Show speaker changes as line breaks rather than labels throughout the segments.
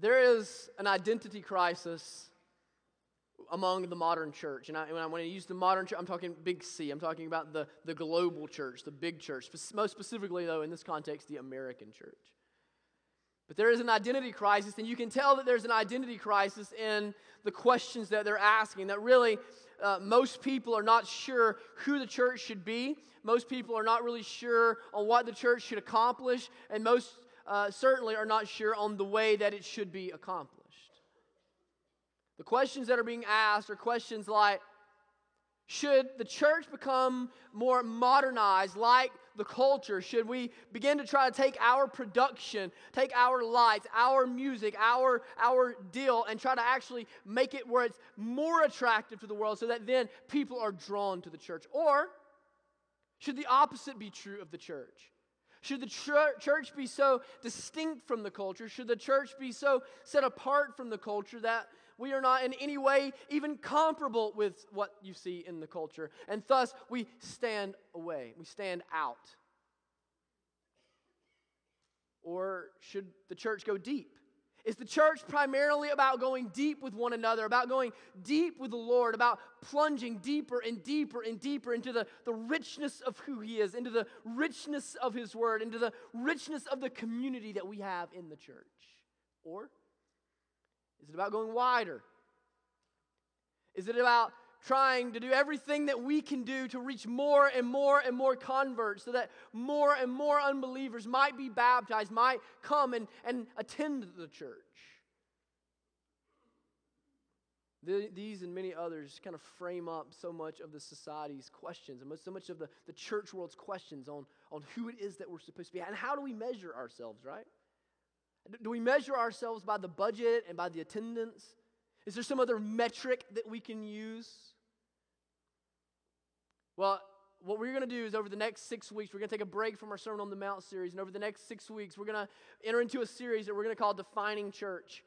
There is an identity crisis among the modern church. And I, when I, use the modern church, I'm talking big C. I'm talking about the, the global church, the big church. Most specifically, though, in this context, the American church. But there is an identity crisis, and you can tell that there's an identity crisis in the questions that they're asking. That really, uh, most people are not sure who the church should be. Most people are not really sure on what the church should accomplish, and most uh, certainly are not sure on the way that it should be accomplished. The questions that are being asked are questions like Should the church become more modernized like the culture? Should we begin to try to take our production, take our lights, our music, our, our deal, and try to actually make it where it's more attractive to the world so that then people are drawn to the church? Or should the opposite be true of the church? Should the church be so distinct from the culture? Should the church be so set apart from the culture that we are not in any way even comparable with what you see in the culture. And thus, we stand away, we stand out. Or should the church go deep? Is the church primarily about going deep with one another, about going deep with the Lord, about plunging deeper and deeper and deeper into the, the richness of who He is, into the richness of His Word, into the richness of the community that we have in the church? Or is it about going wider? Is it about trying to do everything that we can do to reach more and more and more converts so that more and more unbelievers might be baptized, might come and, and attend the church? The, these and many others kind of frame up so much of the society's questions and so much of the, the church world's questions on, on who it is that we're supposed to be and how do we measure ourselves, right? Do we measure ourselves by the budget and by the attendance? Is there some other metric that we can use? Well, what we're going to do is over the next six weeks, we're going to take a break from our Sermon on the Mount series. And over the next six weeks, we're going to enter into a series that we're going to call Defining Church.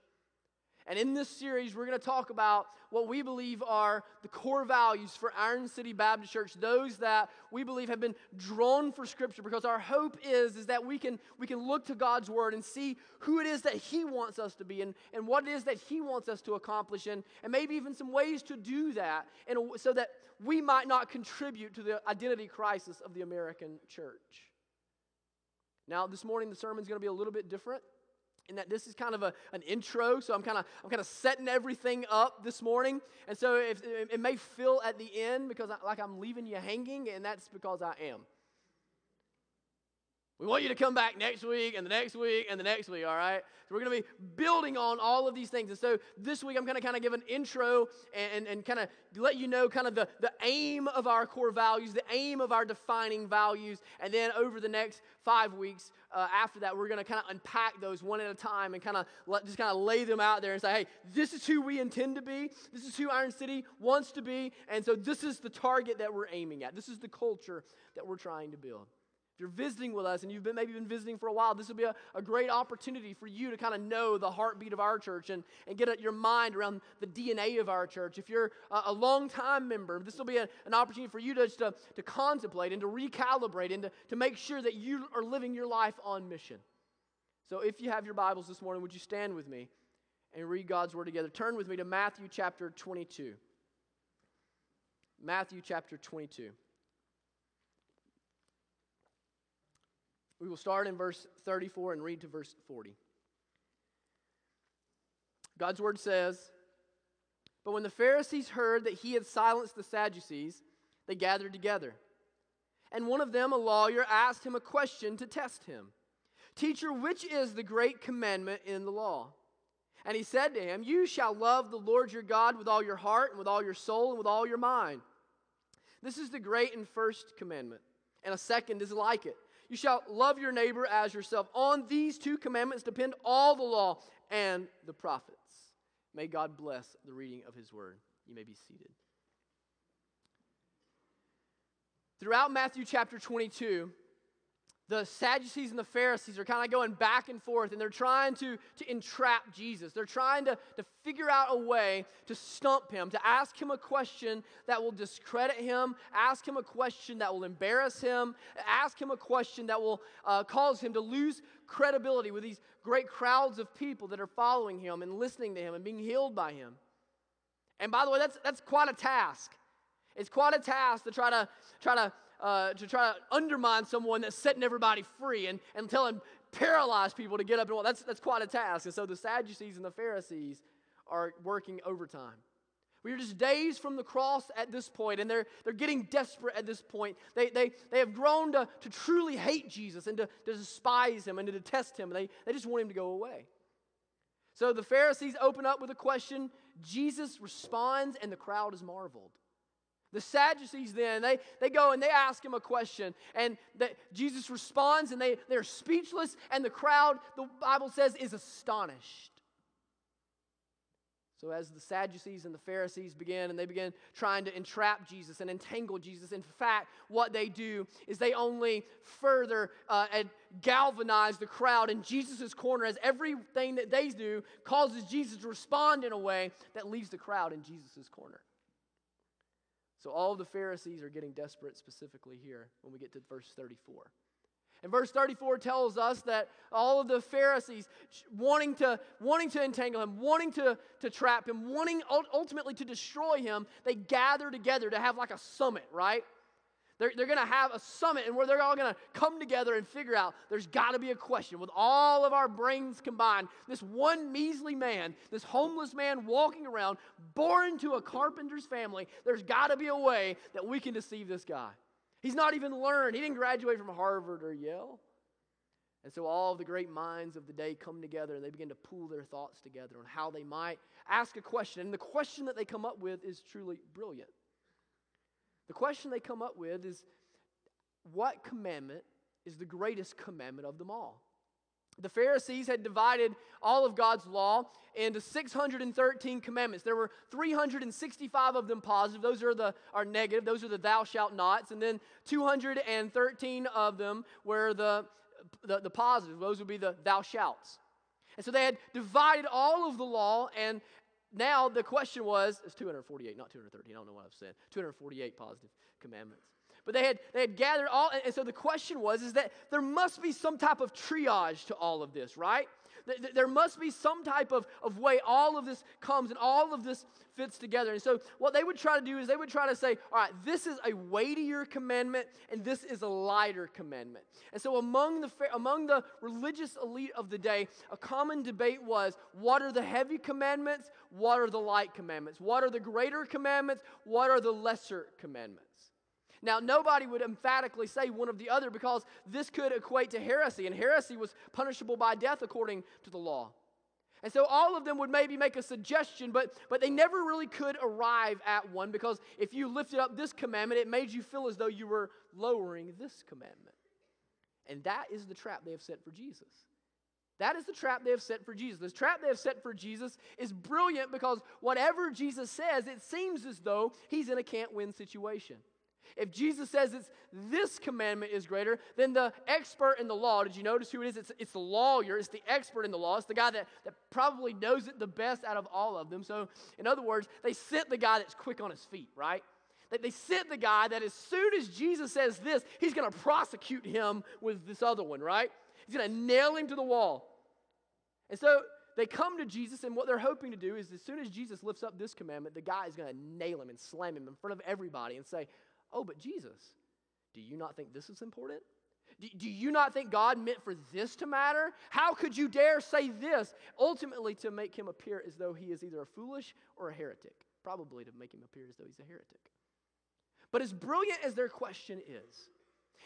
And in this series, we're going to talk about what we believe are the core values for Iron City Baptist Church, those that we believe have been drawn for Scripture, because our hope is, is that we can, we can look to God's Word and see who it is that He wants us to be and, and what it is that He wants us to accomplish, and, and maybe even some ways to do that and so that we might not contribute to the identity crisis of the American church. Now, this morning, the sermon is going to be a little bit different in that this is kind of a, an intro so i'm kind of i'm kind of setting everything up this morning. And so if, it may feel at the end because I, like i'm leaving you hanging and that's because i am we want you to come back next week and the next week and the next week, all right? So we're going to be building on all of these things. And so this week I'm going to kind of give an intro and, and, and kind of let you know kind of the, the aim of our core values, the aim of our defining values. And then over the next five weeks uh, after that, we're going to kind of unpack those one at a time and kind of let, just kind of lay them out there and say, hey, this is who we intend to be. This is who Iron City wants to be. And so this is the target that we're aiming at. This is the culture that we're trying to build. If you're visiting with us and you've been maybe been visiting for a while, this will be a, a great opportunity for you to kind of know the heartbeat of our church and, and get your mind around the DNA of our church. If you're a, a long time member, this will be a, an opportunity for you to, just to, to contemplate and to recalibrate and to, to make sure that you are living your life on mission. So if you have your Bibles this morning, would you stand with me and read God's Word together? Turn with me to Matthew chapter 22. Matthew chapter 22. We will start in verse 34 and read to verse 40. God's word says, But when the Pharisees heard that he had silenced the Sadducees, they gathered together. And one of them, a lawyer, asked him a question to test him Teacher, which is the great commandment in the law? And he said to him, You shall love the Lord your God with all your heart, and with all your soul, and with all your mind. This is the great and first commandment. And a second is like it you shall love your neighbor as yourself. On these two commandments depend all the law and the prophets. May God bless the reading of his word. You may be seated. Throughout Matthew chapter 22, the Sadducees and the Pharisees are kind of going back and forth and they're trying to, to entrap Jesus. They're trying to, to figure out a way to stump him, to ask him a question that will discredit him, ask him a question that will embarrass him, ask him a question that will uh, cause him to lose credibility with these great crowds of people that are following him and listening to him and being healed by him. And by the way, that's, that's quite a task. It's quite a task to try to try to uh, to try to undermine someone that's setting everybody free and, and telling paralyzed people to get up and walk. That's, that's quite a task. And so the Sadducees and the Pharisees are working overtime. We are just days from the cross at this point, and they're, they're getting desperate at this point. They, they, they have grown to, to truly hate Jesus and to, to despise him and to detest him. They, they just want him to go away. So the Pharisees open up with a question. Jesus responds, and the crowd is marveled. The Sadducees then, they, they go and they ask him a question, and the, Jesus responds, and they, they're speechless, and the crowd, the Bible says, is astonished. So, as the Sadducees and the Pharisees begin, and they begin trying to entrap Jesus and entangle Jesus, in fact, what they do is they only further uh, galvanize the crowd in Jesus' corner, as everything that they do causes Jesus to respond in a way that leaves the crowd in Jesus' corner. So all of the Pharisees are getting desperate specifically here when we get to verse 34. And verse 34 tells us that all of the Pharisees wanting to, wanting to entangle him, wanting to, to trap him, wanting ultimately to destroy him, they gather together to have like a summit, right? They're, they're going to have a summit and where they're all going to come together and figure out there's got to be a question. With all of our brains combined, this one measly man, this homeless man walking around, born to a carpenter's family, there's got to be a way that we can deceive this guy. He's not even learned, he didn't graduate from Harvard or Yale. And so all the great minds of the day come together and they begin to pool their thoughts together on how they might ask a question. And the question that they come up with is truly brilliant. The question they come up with is what commandment is the greatest commandment of them all? The Pharisees had divided all of God's law into 613 commandments. There were 365 of them positive. Those are the are negative. Those are the thou shalt nots. And then 213 of them were the, the, the positive. Those would be the thou shalts. And so they had divided all of the law, and now the question was, it's 248, not 213. I don't know what I've said. 248 positive commandments. But they had, they had gathered all, and so the question was, is that there must be some type of triage to all of this, right? There must be some type of, of way all of this comes and all of this fits together. And so, what they would try to do is they would try to say, all right, this is a weightier commandment and this is a lighter commandment. And so, among the, among the religious elite of the day, a common debate was what are the heavy commandments? What are the light commandments? What are the greater commandments? What are the lesser commandments? Now, nobody would emphatically say one of the other because this could equate to heresy, and heresy was punishable by death according to the law. And so all of them would maybe make a suggestion, but, but they never really could arrive at one because if you lifted up this commandment, it made you feel as though you were lowering this commandment. And that is the trap they have set for Jesus. That is the trap they have set for Jesus. This trap they have set for Jesus is brilliant because whatever Jesus says, it seems as though he's in a can't win situation. If Jesus says it's this commandment is greater, then the expert in the law, did you notice who it is? It's, it's the lawyer, it's the expert in the law, it's the guy that, that probably knows it the best out of all of them. So, in other words, they sent the guy that's quick on his feet, right? They, they sent the guy that as soon as Jesus says this, he's going to prosecute him with this other one, right? He's going to nail him to the wall. And so they come to Jesus, and what they're hoping to do is as soon as Jesus lifts up this commandment, the guy is going to nail him and slam him in front of everybody and say, Oh, but Jesus, do you not think this is important? Do, do you not think God meant for this to matter? How could you dare say this? Ultimately, to make him appear as though he is either a foolish or a heretic. Probably to make him appear as though he's a heretic. But as brilliant as their question is,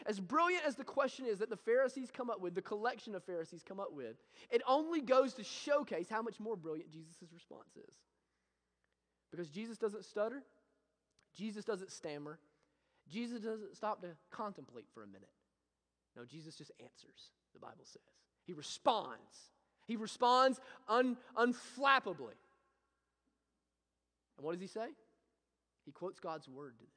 as brilliant as the question is that the Pharisees come up with, the collection of Pharisees come up with, it only goes to showcase how much more brilliant Jesus' response is. Because Jesus doesn't stutter, Jesus doesn't stammer, Jesus doesn't stop to contemplate for a minute. No, Jesus just answers, the Bible says. He responds. He responds un, unflappably. And what does he say? He quotes God's word to them.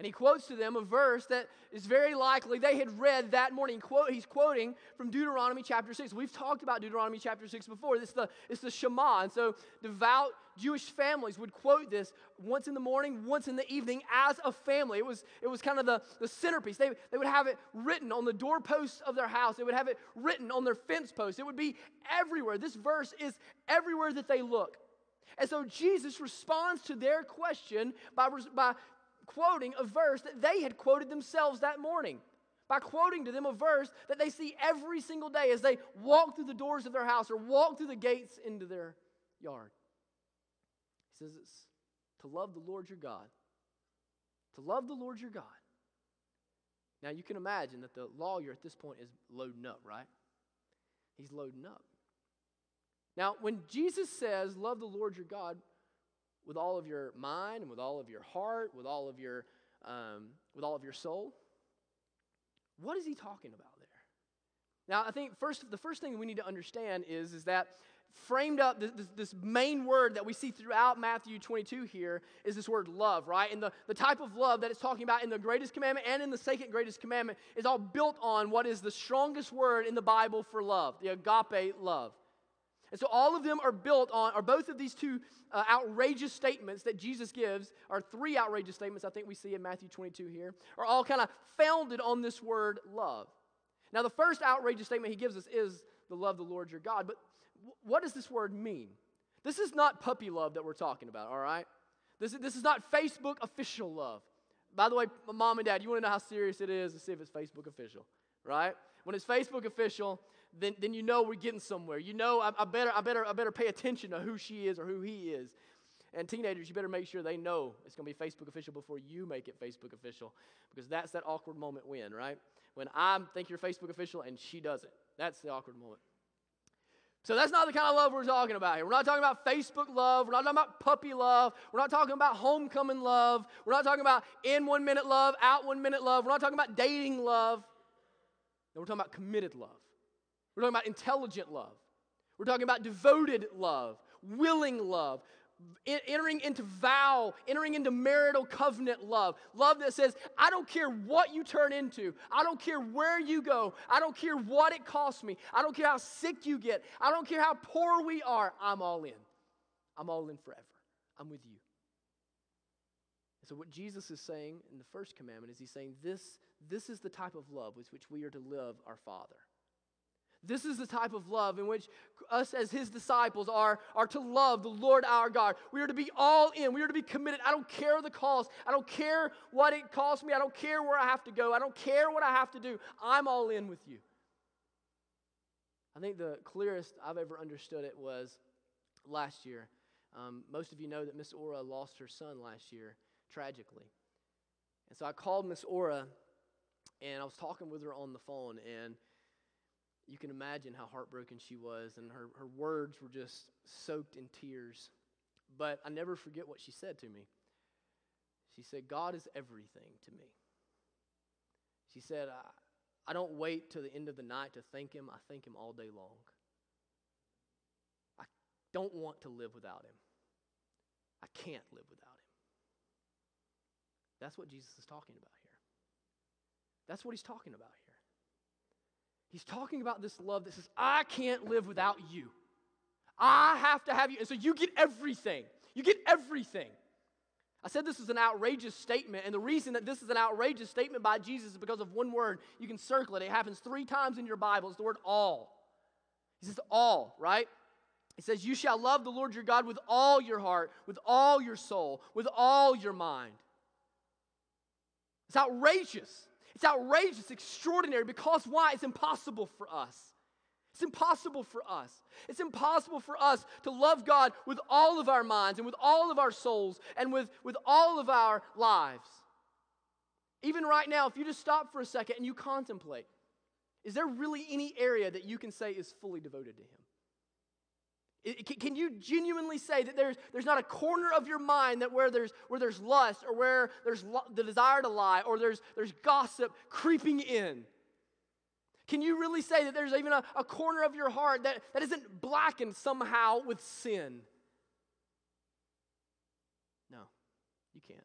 And he quotes to them a verse that is very likely they had read that morning. Quote, He's quoting from Deuteronomy chapter 6. We've talked about Deuteronomy chapter 6 before. It's the, it's the Shema. And so devout Jewish families would quote this once in the morning, once in the evening as a family. It was, it was kind of the, the centerpiece. They, they would have it written on the doorposts of their house, they would have it written on their fence posts. It would be everywhere. This verse is everywhere that they look. And so Jesus responds to their question by, by quoting a verse that they had quoted themselves that morning. By quoting to them a verse that they see every single day as they walk through the doors of their house or walk through the gates into their yard. He says it's to love the Lord your God. To love the Lord your God. Now you can imagine that the lawyer at this point is loading up, right? He's loading up. Now, when Jesus says, Love the Lord your God, with all of your mind and with all of your heart, with all of your, um, with all of your soul. What is he talking about there? Now, I think first, the first thing we need to understand is, is that framed up this, this, main word that we see throughout matthew 22 here is this word love right and the, the type of love that it's talking about in the greatest commandment and in the second greatest commandment is all built on what is the strongest word in the bible for love the agape love and so all of them are built on, or both of these two uh, outrageous statements that Jesus gives, are three outrageous statements I think we see in Matthew 22 here, are all kind of founded on this word love. Now, the first outrageous statement he gives us is the love the Lord your God. But w- what does this word mean? This is not puppy love that we're talking about, all right? This is, this is not Facebook official love. By the way, mom and dad, you want to know how serious it is to see if it's Facebook official, right? When it's Facebook official, then, then you know we're getting somewhere. You know I, I, better, I, better, I better pay attention to who she is or who he is. And teenagers, you better make sure they know it's going to be Facebook official before you make it Facebook official because that's that awkward moment when, right? When I think you're Facebook official and she doesn't. That's the awkward moment. So that's not the kind of love we're talking about here. We're not talking about Facebook love. We're not talking about puppy love. We're not talking about homecoming love. We're not talking about in one minute love, out one minute love. We're not talking about dating love. No, we're talking about committed love. We're talking about intelligent love. We're talking about devoted love, willing love, entering into vow, entering into marital covenant love. Love that says, I don't care what you turn into. I don't care where you go. I don't care what it costs me. I don't care how sick you get. I don't care how poor we are. I'm all in. I'm all in forever. I'm with you. So, what Jesus is saying in the first commandment is He's saying, This, this is the type of love with which we are to live our Father. This is the type of love in which us as his disciples are, are to love the Lord our God. We are to be all in. We are to be committed. I don't care the cost. I don't care what it costs me. I don't care where I have to go. I don't care what I have to do. I'm all in with you. I think the clearest I've ever understood it was last year. Um, most of you know that Miss Ora lost her son last year tragically. And so I called Miss Ora and I was talking with her on the phone and you can imagine how heartbroken she was, and her, her words were just soaked in tears. But I never forget what she said to me. She said, God is everything to me. She said, I, I don't wait till the end of the night to thank Him, I thank Him all day long. I don't want to live without Him. I can't live without Him. That's what Jesus is talking about here. That's what He's talking about here. He's talking about this love that says, I can't live without you. I have to have you. And so you get everything. You get everything. I said this is an outrageous statement, and the reason that this is an outrageous statement by Jesus is because of one word. You can circle it. It happens three times in your Bible. It's the word all. He says all, right? He says, You shall love the Lord your God with all your heart, with all your soul, with all your mind. It's outrageous. It's outrageous, extraordinary, because why? It's impossible for us. It's impossible for us. It's impossible for us to love God with all of our minds and with all of our souls and with, with all of our lives. Even right now, if you just stop for a second and you contemplate, is there really any area that you can say is fully devoted to Him? Can you genuinely say that there's, there's not a corner of your mind that where there's, where there's lust or where there's lo- the desire to lie or there's, there's gossip creeping in? Can you really say that there's even a, a corner of your heart that, that isn't blackened somehow with sin? No, you can't.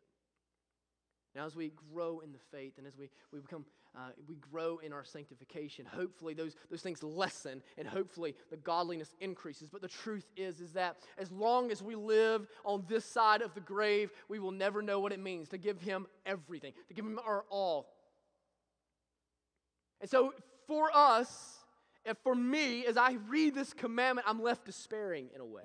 Now, as we grow in the faith and as we, we become, uh, we grow in our sanctification, hopefully those, those things lessen and hopefully the godliness increases. But the truth is, is that as long as we live on this side of the grave, we will never know what it means to give Him everything, to give Him our all. And so for us, and for me, as I read this commandment, I'm left despairing in a way.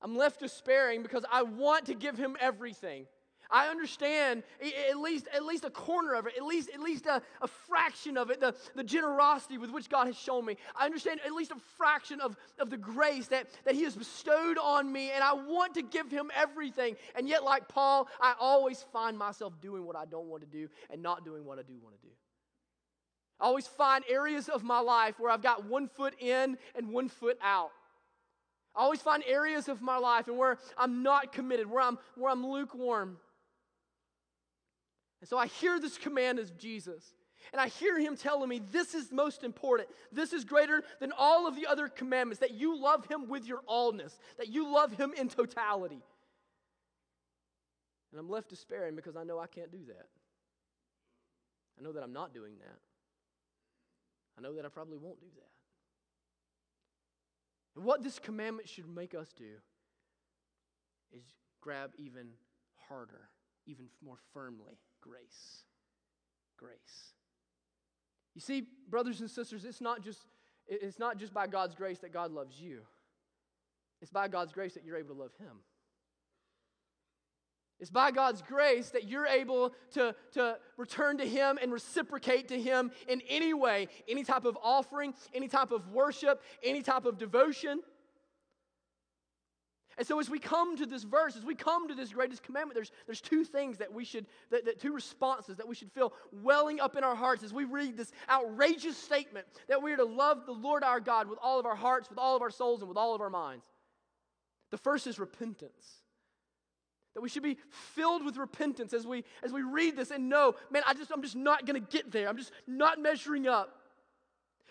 I'm left despairing because I want to give Him everything. I understand at least, at least a corner of it, at least, at least a, a fraction of it, the, the generosity with which God has shown me. I understand at least a fraction of, of the grace that, that He has bestowed on me, and I want to give Him everything. And yet, like Paul, I always find myself doing what I don't want to do and not doing what I do want to do. I always find areas of my life where I've got one foot in and one foot out. I always find areas of my life and where I'm not committed, where I'm, where I'm lukewarm. And so I hear this command of Jesus. And I hear him telling me this is most important. This is greater than all of the other commandments that you love him with your allness, that you love him in totality. And I'm left despairing because I know I can't do that. I know that I'm not doing that. I know that I probably won't do that. And what this commandment should make us do is grab even harder, even more firmly grace. Grace. You see, brothers and sisters, it's not just it's not just by God's grace that God loves you. It's by God's grace that you're able to love him. It's by God's grace that you're able to, to return to Him and reciprocate to Him in any way, any type of offering, any type of worship, any type of devotion. And so, as we come to this verse, as we come to this greatest commandment, there's, there's two things that we should, that, that, two responses that we should feel welling up in our hearts as we read this outrageous statement that we are to love the Lord our God with all of our hearts, with all of our souls, and with all of our minds. The first is repentance. That we should be filled with repentance as we as we read this and know, man, I just I'm just not gonna get there. I'm just not measuring up.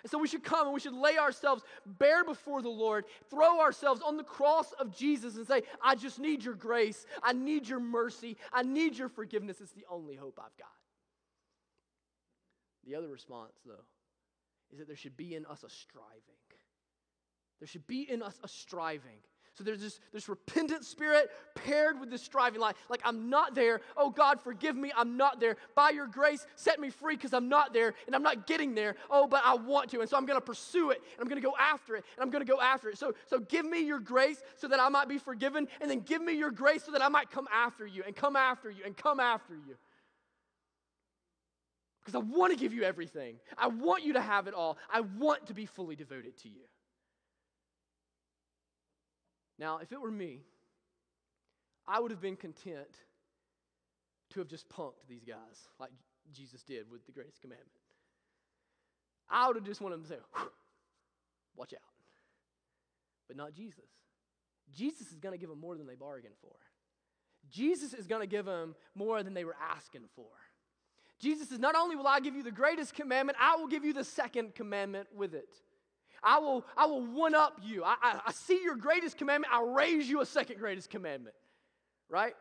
And so we should come and we should lay ourselves bare before the Lord, throw ourselves on the cross of Jesus and say, I just need your grace. I need your mercy. I need your forgiveness. It's the only hope I've got. The other response, though, is that there should be in us a striving. There should be in us a striving. So there's this, this repentant spirit paired with this striving life. Like, I'm not there. Oh, God, forgive me. I'm not there. By your grace, set me free because I'm not there and I'm not getting there. Oh, but I want to. And so I'm going to pursue it and I'm going to go after it and I'm going to go after it. So, so give me your grace so that I might be forgiven. And then give me your grace so that I might come after you and come after you and come after you. Because I want to give you everything. I want you to have it all. I want to be fully devoted to you. Now, if it were me, I would have been content to have just punked these guys like Jesus did with the greatest commandment. I would have just wanted them to say, watch out. But not Jesus. Jesus is going to give them more than they bargained for. Jesus is going to give them more than they were asking for. Jesus says, Not only will I give you the greatest commandment, I will give you the second commandment with it. I will, I will one up you. I, I, I see your greatest commandment. I'll raise you a second greatest commandment. Right?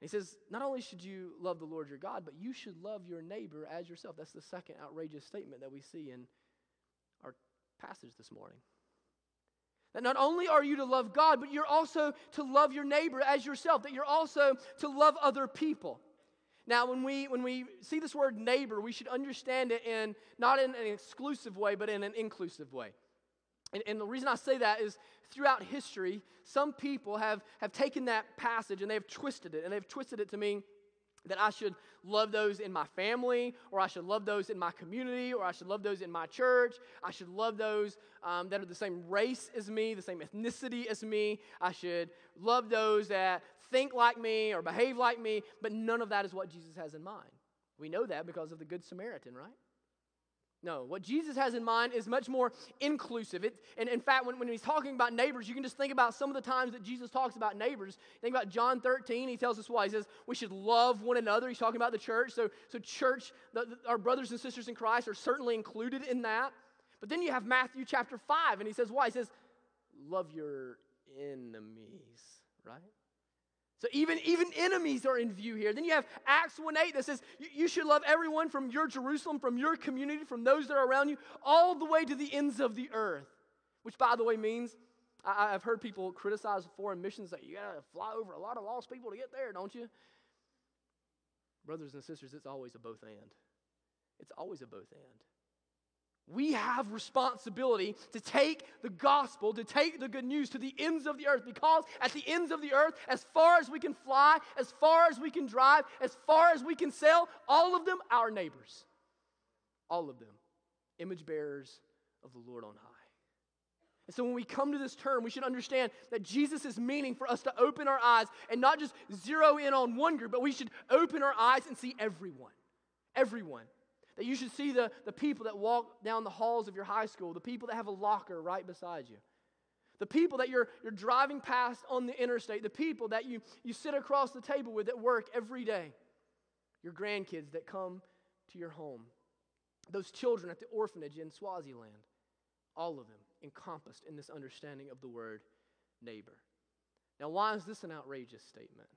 He says, not only should you love the Lord your God, but you should love your neighbor as yourself. That's the second outrageous statement that we see in our passage this morning. That not only are you to love God, but you're also to love your neighbor as yourself, that you're also to love other people. Now, when we, when we see this word neighbor, we should understand it in not in an exclusive way, but in an inclusive way. And, and, the reason I say that is throughout history, some people have, have taken that passage and they've twisted it, and they've twisted it to mean that I should love those in my family, or I should love those in my community, or I should love those in my church. I should love those um, that are the same race as me, the same ethnicity as me. I should love those that think like me or behave like me, but none of that is what Jesus has in mind. We know that because of the Good Samaritan, right? No, what Jesus has in mind is much more inclusive. It, and in fact, when, when he's talking about neighbors, you can just think about some of the times that Jesus talks about neighbors. Think about John 13. He tells us why. He says we should love one another. He's talking about the church. So, so church, the, the, our brothers and sisters in Christ are certainly included in that. But then you have Matthew chapter 5, and he says why? He says, love your enemies, right? So even, even enemies are in view here. Then you have Acts 1 8 that says you, you should love everyone from your Jerusalem, from your community, from those that are around you, all the way to the ends of the earth. Which, by the way, means I, have heard people criticize foreign missions that you gotta fly over a lot of lost people to get there, don't you? Brothers and sisters, it's always a both and. It's always a both and. We have responsibility to take the gospel, to take the good news to the ends of the earth because at the ends of the earth, as far as we can fly, as far as we can drive, as far as we can sail, all of them our neighbors. All of them. Image bearers of the Lord on high. And so when we come to this term, we should understand that Jesus is meaning for us to open our eyes and not just zero in on one group, but we should open our eyes and see everyone. Everyone. That you should see the, the people that walk down the halls of your high school, the people that have a locker right beside you, the people that you're, you're driving past on the interstate, the people that you, you sit across the table with at work every day, your grandkids that come to your home, those children at the orphanage in Swaziland, all of them encompassed in this understanding of the word neighbor. Now, why is this an outrageous statement?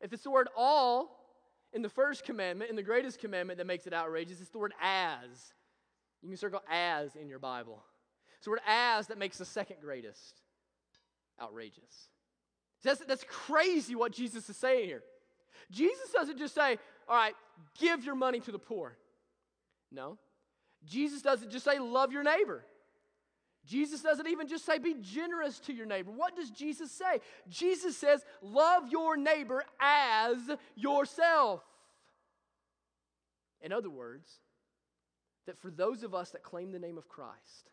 If it's the word all, in the first commandment, in the greatest commandment that makes it outrageous, it's the word as. You can circle as in your Bible. It's the word as that makes the second greatest outrageous. That's, that's crazy what Jesus is saying here. Jesus doesn't just say, all right, give your money to the poor. No. Jesus doesn't just say, love your neighbor. Jesus doesn't even just say, be generous to your neighbor. What does Jesus say? Jesus says, love your neighbor as yourself. In other words, that for those of us that claim the name of Christ,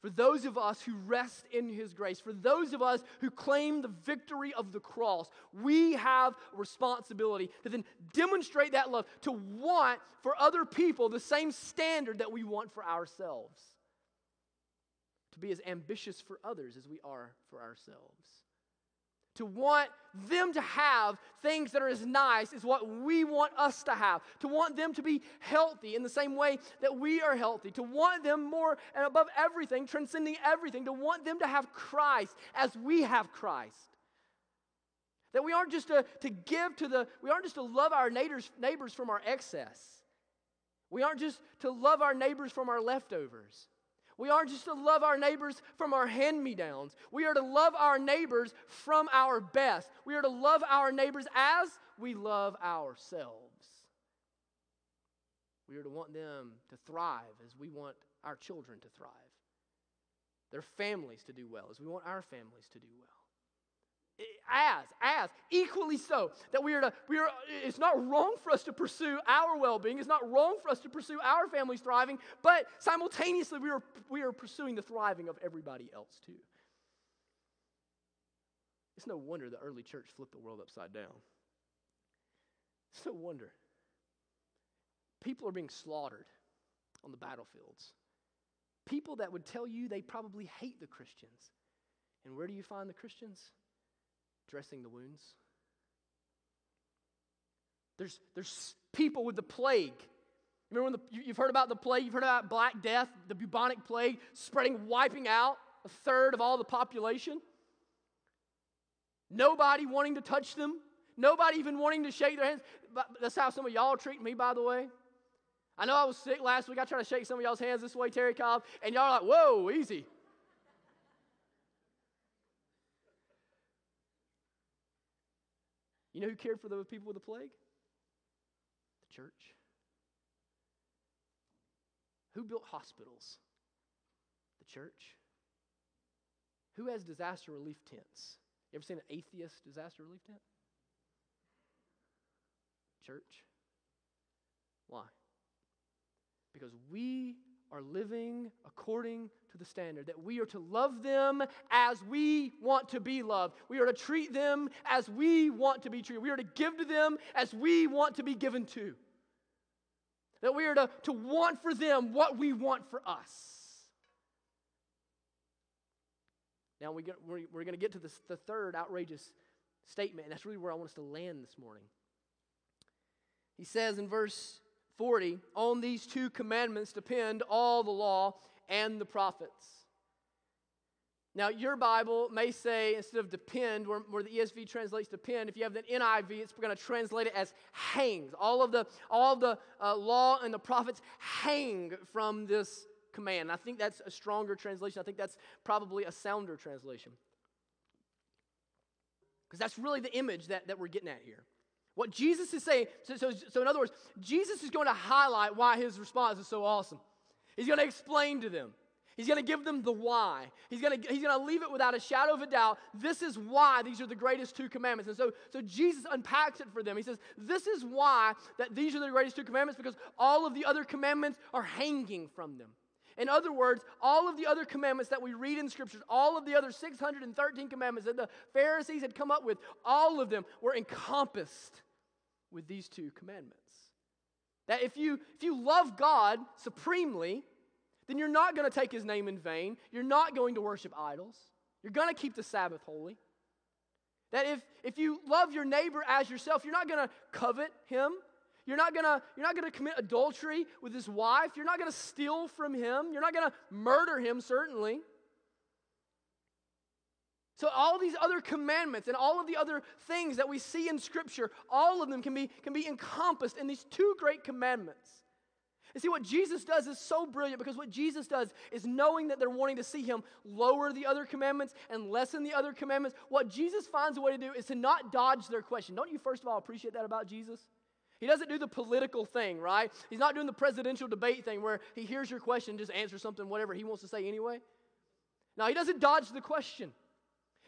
for those of us who rest in his grace, for those of us who claim the victory of the cross, we have a responsibility to then demonstrate that love, to want for other people the same standard that we want for ourselves to be as ambitious for others as we are for ourselves. To want them to have things that are as nice as what we want us to have. To want them to be healthy in the same way that we are healthy. To want them more and above everything, transcending everything. To want them to have Christ as we have Christ. That we aren't just to, to give to the, we aren't just to love our neighbors, neighbors from our excess. We aren't just to love our neighbors from our leftovers. We aren't just to love our neighbors from our hand me downs. We are to love our neighbors from our best. We are to love our neighbors as we love ourselves. We are to want them to thrive as we want our children to thrive, their families to do well as we want our families to do well as as equally so that we are to we are it's not wrong for us to pursue our well-being it's not wrong for us to pursue our families thriving but simultaneously we are we are pursuing the thriving of everybody else too. It's no wonder the early church flipped the world upside down. It's no wonder. People are being slaughtered on the battlefields. People that would tell you they probably hate the christians. And where do you find the christians dressing the wounds. There's, there's people with the plague. Remember when the, you've heard about the plague? You've heard about Black Death, the bubonic plague, spreading, wiping out a third of all the population? Nobody wanting to touch them. Nobody even wanting to shake their hands. That's how some of y'all treat me, by the way. I know I was sick last week. I tried to shake some of y'all's hands this way, Terry Cobb, and y'all are like, whoa, easy. You know who cared for the people with the plague? The church. Who built hospitals? The church. Who has disaster relief tents? You ever seen an atheist disaster relief tent? Church. Why? Because we are living according to the standard, that we are to love them as we want to be loved. We are to treat them as we want to be treated. We are to give to them as we want to be given to. That we are to, to want for them what we want for us. Now we get, we're, we're going to get to this, the third outrageous statement, and that's really where I want us to land this morning. He says in verse 40 On these two commandments depend all the law and the prophets. Now, your Bible may say, instead of depend, where, where the ESV translates depend, if you have the NIV, it's going to translate it as hangs. All of the, all of the uh, law and the prophets hang from this command. I think that's a stronger translation. I think that's probably a sounder translation. Because that's really the image that, that we're getting at here. What Jesus is saying, so, so, so in other words, Jesus is going to highlight why his response is so awesome. He's going to explain to them. He's going to give them the why. He's going to, he's going to leave it without a shadow of a doubt. This is why these are the greatest two commandments. And so, so Jesus unpacks it for them. He says, This is why that these are the greatest two commandments because all of the other commandments are hanging from them. In other words, all of the other commandments that we read in Scripture, all of the other 613 commandments that the Pharisees had come up with, all of them were encompassed with these two commandments. That if you, if you love God supremely, then you're not going to take his name in vain. You're not going to worship idols. You're going to keep the Sabbath holy. That if, if you love your neighbor as yourself, you're not going to covet him. You're not gonna, you're not gonna commit adultery with his wife. You're not gonna steal from him. You're not gonna murder him, certainly. So, all these other commandments and all of the other things that we see in Scripture, all of them can be, can be encompassed in these two great commandments. And see, what Jesus does is so brilliant because what Jesus does is knowing that they're wanting to see him lower the other commandments and lessen the other commandments. What Jesus finds a way to do is to not dodge their question. Don't you, first of all, appreciate that about Jesus? He doesn't do the political thing, right? He's not doing the presidential debate thing where he hears your question, just answer something, whatever he wants to say anyway. Now, he doesn't dodge the question.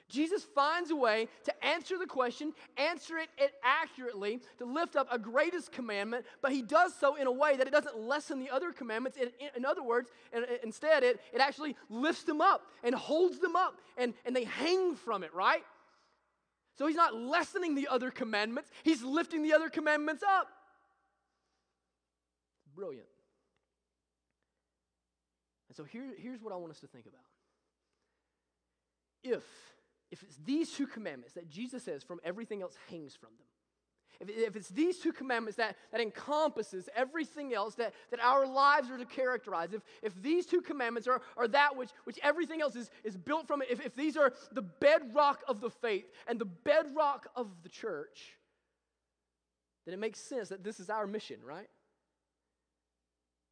Jesus finds a way to answer the question, answer it, it, accurately, to lift up a greatest commandment, but he does so in a way that it doesn't lessen the other commandments. In, in, in other words, instead, it, it actually lifts them up and holds them up, and, and they hang from it, right? So he's not lessening the other commandments, he's lifting the other commandments up. Brilliant. And so here, here's what I want us to think about. If if it's these two commandments that Jesus says from everything else hangs from them, if, if it's these two commandments that, that encompasses everything else that, that our lives are to characterize, if, if these two commandments are, are that which, which everything else is, is built from, if, if these are the bedrock of the faith and the bedrock of the church, then it makes sense that this is our mission, right?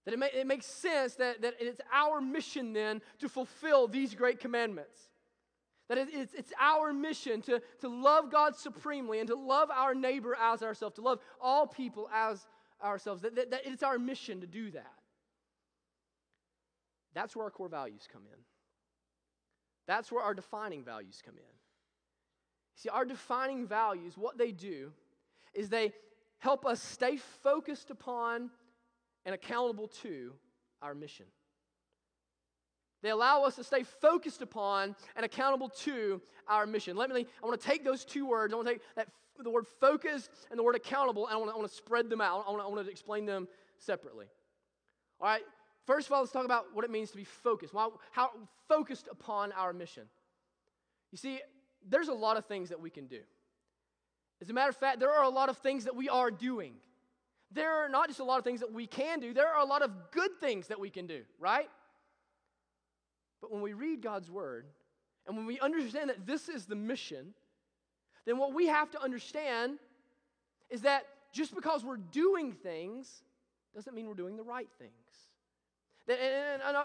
That it, it makes sense that, that it's our mission then to fulfill these great commandments. That it's, it's our mission to, to love God supremely and to love our neighbor as ourselves, to love all people as ourselves. That, that, that it's our mission to do that. That's where our core values come in. That's where our defining values come in. See, our defining values, what they do is they help us stay focused upon and accountable to our mission. They allow us to stay focused upon and accountable to our mission. Let me, I want to take those two words, I want to take that, the word focused and the word accountable, and I want to, I want to spread them out. I want, to, I want to explain them separately. All right, first of all, let's talk about what it means to be focused. How, how focused upon our mission. You see, there's a lot of things that we can do. As a matter of fact, there are a lot of things that we are doing. There are not just a lot of things that we can do, there are a lot of good things that we can do, right? But when we read God's word and when we understand that this is the mission, then what we have to understand is that just because we're doing things doesn't mean we're doing the right things.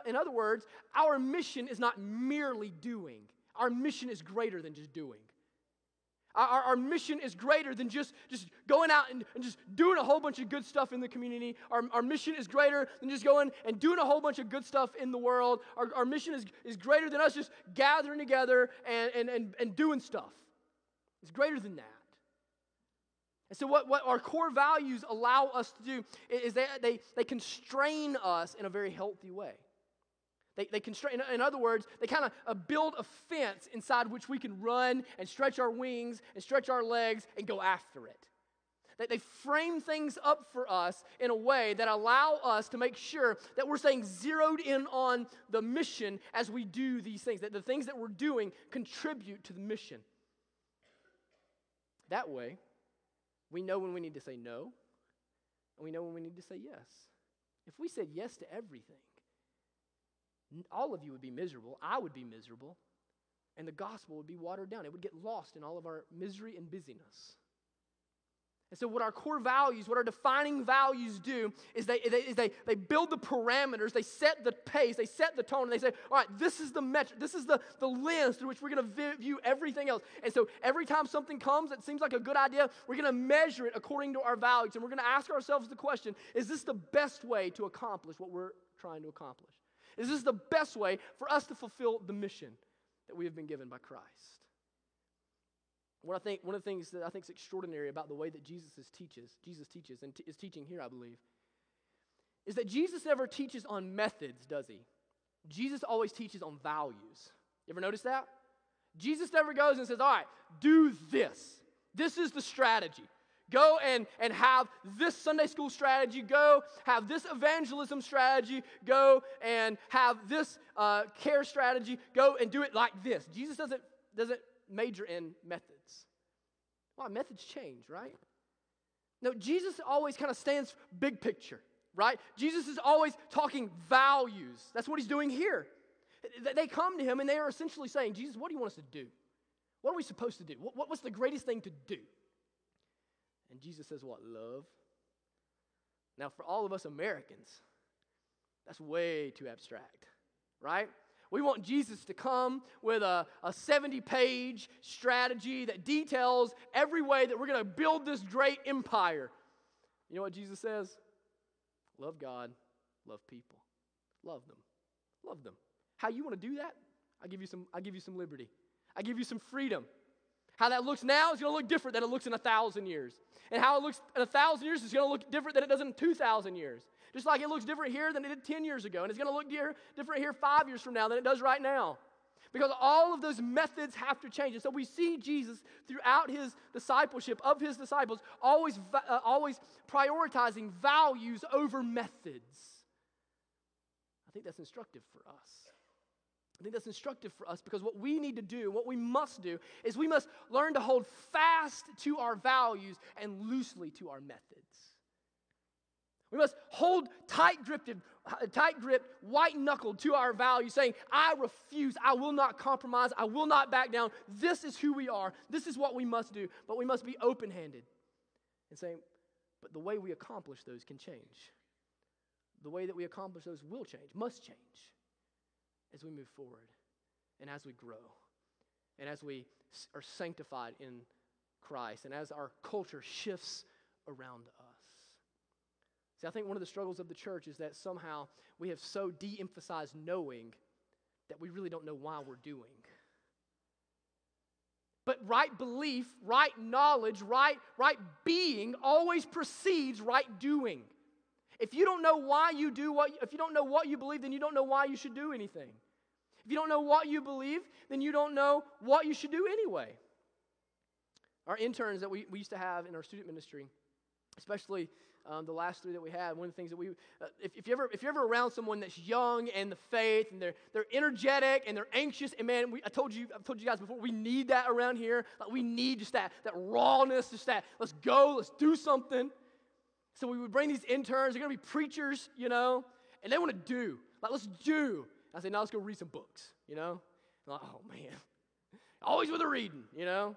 In other words, our mission is not merely doing, our mission is greater than just doing. Our, our, mission is greater than just, just going out and, and just doing a whole bunch of good stuff in the community. Our, our mission is greater than just going and doing a whole bunch of good stuff in the world. Our, our mission is, is greater than us just gathering together and, and, and, and doing stuff. It's greater than that. And so, what, what our core values allow us to do is they, they, they constrain us in a very healthy way. They, they constrain, in other words, they kind of uh, build a fence inside which we can run and stretch our wings and stretch our legs and go after it. They, they frame things up for us in a way that allow us to make sure that we're staying zeroed in on the mission as we do these things, that the things that we're doing contribute to the mission. That way, we know when we need to say no, and we know when we need to say yes. If we said yes to everything, all of you would be miserable. I would be miserable. and the gospel would be watered down. It would get lost in all of our misery and busyness. And so, what our core values, what our defining values do, is they, they, is they, they build the parameters, they set the pace, they set the tone, and they say, all right, this is the metric, this is the, the lens through which we're going to view everything else. And so, every time something comes that seems like a good idea, we're going to measure it according to our values. And we're going to ask ourselves the question is this the best way to accomplish what we're trying to accomplish? This is the best way for us to fulfill the mission that we have been given by Christ? What I think, one of the things that I think is extraordinary about the way that Jesus teaches, Jesus teaches and t- is teaching here, I believe, is that Jesus never teaches on methods, does he? Jesus always teaches on values. You ever notice that? Jesus never goes and says, All right, do this. This is the strategy. Go and, and have this Sunday school strategy. Go have this evangelism strategy. Go and have this uh, care strategy. Go and do it like this. Jesus doesn't, doesn't major in methods. Why? Methods change, right? No, Jesus always kind of stands big picture, right? Jesus is always talking values. That's what he's doing here. They come to him and they are essentially saying, Jesus, what do you want us to do? What are we supposed to do? What, What's the greatest thing to do? And Jesus says, What? Love. Now, for all of us Americans, that's way too abstract, right? We want Jesus to come with a, a 70 page strategy that details every way that we're going to build this great empire. You know what Jesus says? Love God, love people, love them, love them. How you want to do that? I give you some. I give you some liberty. I give you some freedom. How that looks now is going to look different than it looks in a thousand years, and how it looks in a thousand years is going to look different than it does in two thousand years. Just like it looks different here than it did 10 years ago. And it's going to look different here five years from now than it does right now. Because all of those methods have to change. And so we see Jesus throughout his discipleship of his disciples always, uh, always prioritizing values over methods. I think that's instructive for us. I think that's instructive for us because what we need to do, what we must do, is we must learn to hold fast to our values and loosely to our methods. We must hold tight gripped, tight gripped, white knuckled to our values, saying, I refuse, I will not compromise, I will not back down. This is who we are, this is what we must do. But we must be open handed and saying, but the way we accomplish those can change. The way that we accomplish those will change, must change as we move forward and as we grow and as we are sanctified in Christ and as our culture shifts around us. See, I think one of the struggles of the church is that somehow we have so de emphasized knowing that we really don't know why we're doing. But right belief, right knowledge, right, right being always precedes right doing. If you don't know why you do what, if you don't know what you believe, then you don't know why you should do anything. If you don't know what you believe, then you don't know what you should do anyway. Our interns that we, we used to have in our student ministry, especially um, the last three that we had, one of the things that we, uh, if, if, you ever, if you're ever around someone that's young and the faith and they're, they're energetic and they're anxious, and man, we, I told you, I've told you guys before, we need that around here. Like we need just that, that rawness, just that, let's go, let's do something. So we would bring these interns, they're gonna be preachers, you know, and they wanna do. Like, let's do. I say, now let's go read some books, you know? Like, oh man, always with the reading, you know?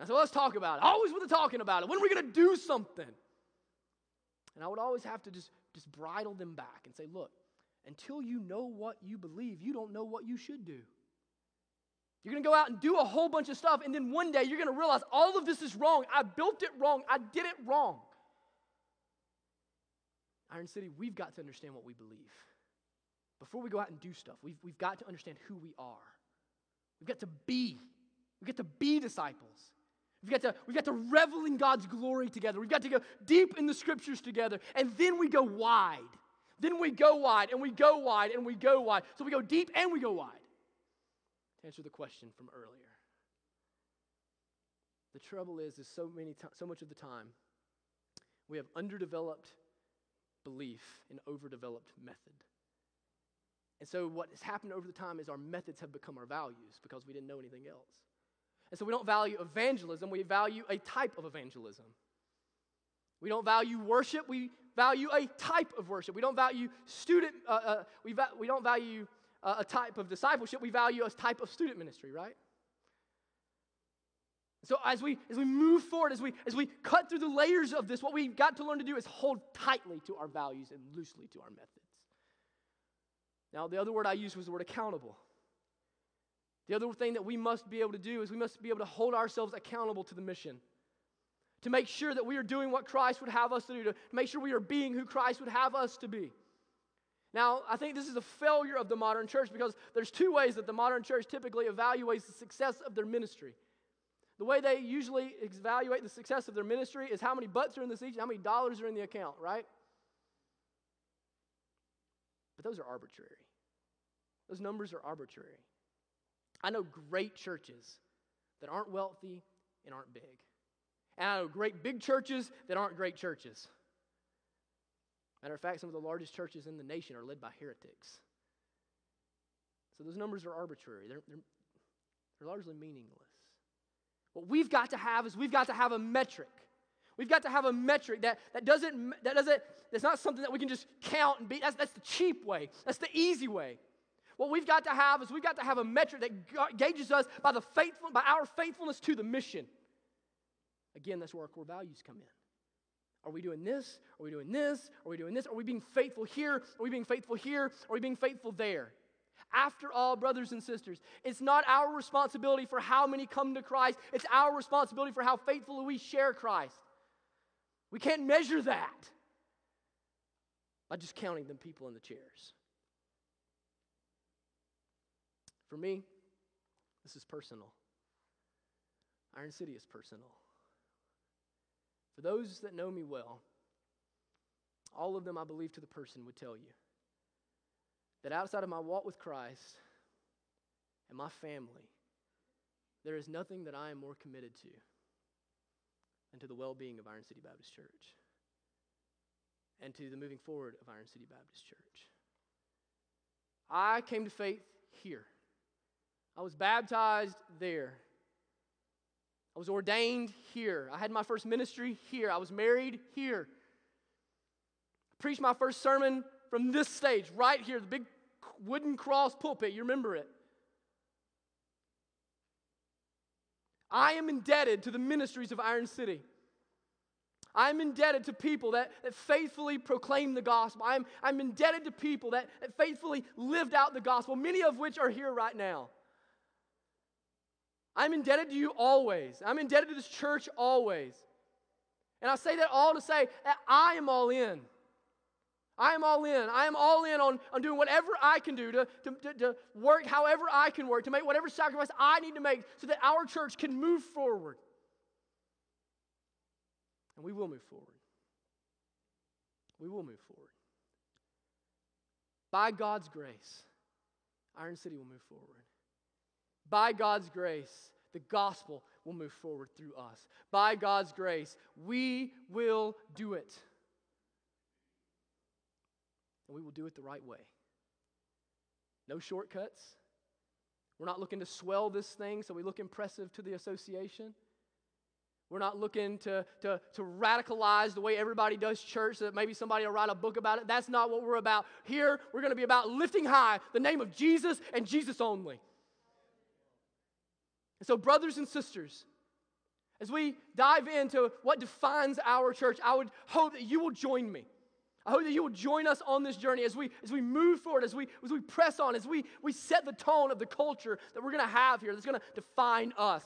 I said, well, let's talk about it. Always with the talking about it. When are we gonna do something? And I would always have to just, just bridle them back and say, look, until you know what you believe, you don't know what you should do. You're going to go out and do a whole bunch of stuff, and then one day you're going to realize all of this is wrong. I built it wrong. I did it wrong. Iron City, we've got to understand what we believe. Before we go out and do stuff, we've, we've got to understand who we are. We've got to be. We've got to be disciples. We've got, to, we've got to revel in God's glory together. We've got to go deep in the scriptures together. And then we go wide. Then we go wide and we go wide and we go wide. So we go deep and we go wide. To answer the question from earlier. The trouble is, is so many to- so much of the time we have underdeveloped belief and overdeveloped method. And so what has happened over the time is our methods have become our values because we didn't know anything else. And so we don't value evangelism, we value a type of evangelism. We don't value worship, we value a type of worship. We don't value student, uh, uh, we, va- we don't value uh, a type of discipleship, we value a type of student ministry, right? So as we as we move forward, as we as we cut through the layers of this, what we've got to learn to do is hold tightly to our values and loosely to our methods. Now, the other word I used was the word accountable. The other thing that we must be able to do is we must be able to hold ourselves accountable to the mission. To make sure that we are doing what Christ would have us to do, to make sure we are being who Christ would have us to be. Now, I think this is a failure of the modern church because there's two ways that the modern church typically evaluates the success of their ministry. The way they usually evaluate the success of their ministry is how many butts are in the seat and how many dollars are in the account, right? But those are arbitrary. Those numbers are arbitrary. I know great churches that aren't wealthy and aren't big. And I know great big churches that aren't great churches. Matter of fact, some of the largest churches in the nation are led by heretics. So those numbers are arbitrary, they're, they're, they're largely meaningless. What we've got to have is we've got to have a metric. We've got to have a metric that, that doesn't, that doesn't, that's not something that we can just count and be. That's, that's the cheap way. That's the easy way. What we've got to have is we've got to have a metric that gauges us by the faithful, by our faithfulness to the mission. Again, that's where our core values come in. Are we doing this? Are we doing this? Are we doing this? Are we being faithful here? Are we being faithful here? Are we being faithful there? After all, brothers and sisters, it's not our responsibility for how many come to Christ, it's our responsibility for how faithfully we share Christ. We can't measure that by just counting the people in the chairs. For me, this is personal. Iron City is personal. For those that know me well, all of them, I believe, to the person would tell you that outside of my walk with Christ and my family, there is nothing that I am more committed to than to the well being of Iron City Baptist Church and to the moving forward of Iron City Baptist Church. I came to faith here. I was baptized there. I was ordained here. I had my first ministry here. I was married here. I preached my first sermon from this stage, right here, the big wooden cross pulpit. You remember it. I am indebted to the ministries of Iron City. I'm indebted to people that, that faithfully proclaim the gospel. I'm, I'm indebted to people that, that faithfully lived out the gospel, many of which are here right now. I'm indebted to you always. I'm indebted to this church always. And I say that all to say that I am all in. I am all in. I am all in on, on doing whatever I can do to, to, to, to work however I can work, to make whatever sacrifice I need to make so that our church can move forward. And we will move forward. We will move forward. By God's grace, Iron City will move forward. By God's grace, the gospel will move forward through us. By God's grace, we will do it. And we will do it the right way. No shortcuts. We're not looking to swell this thing so we look impressive to the association. We're not looking to, to, to radicalize the way everybody does church so that maybe somebody will write a book about it. That's not what we're about. Here, we're going to be about lifting high the name of Jesus and Jesus only. And so, brothers and sisters, as we dive into what defines our church, I would hope that you will join me. I hope that you will join us on this journey as we, as we move forward, as we, as we press on, as we, we set the tone of the culture that we're going to have here that's going to define us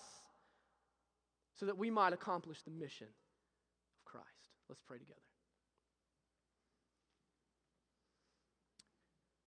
so that we might accomplish the mission of Christ. Let's pray together.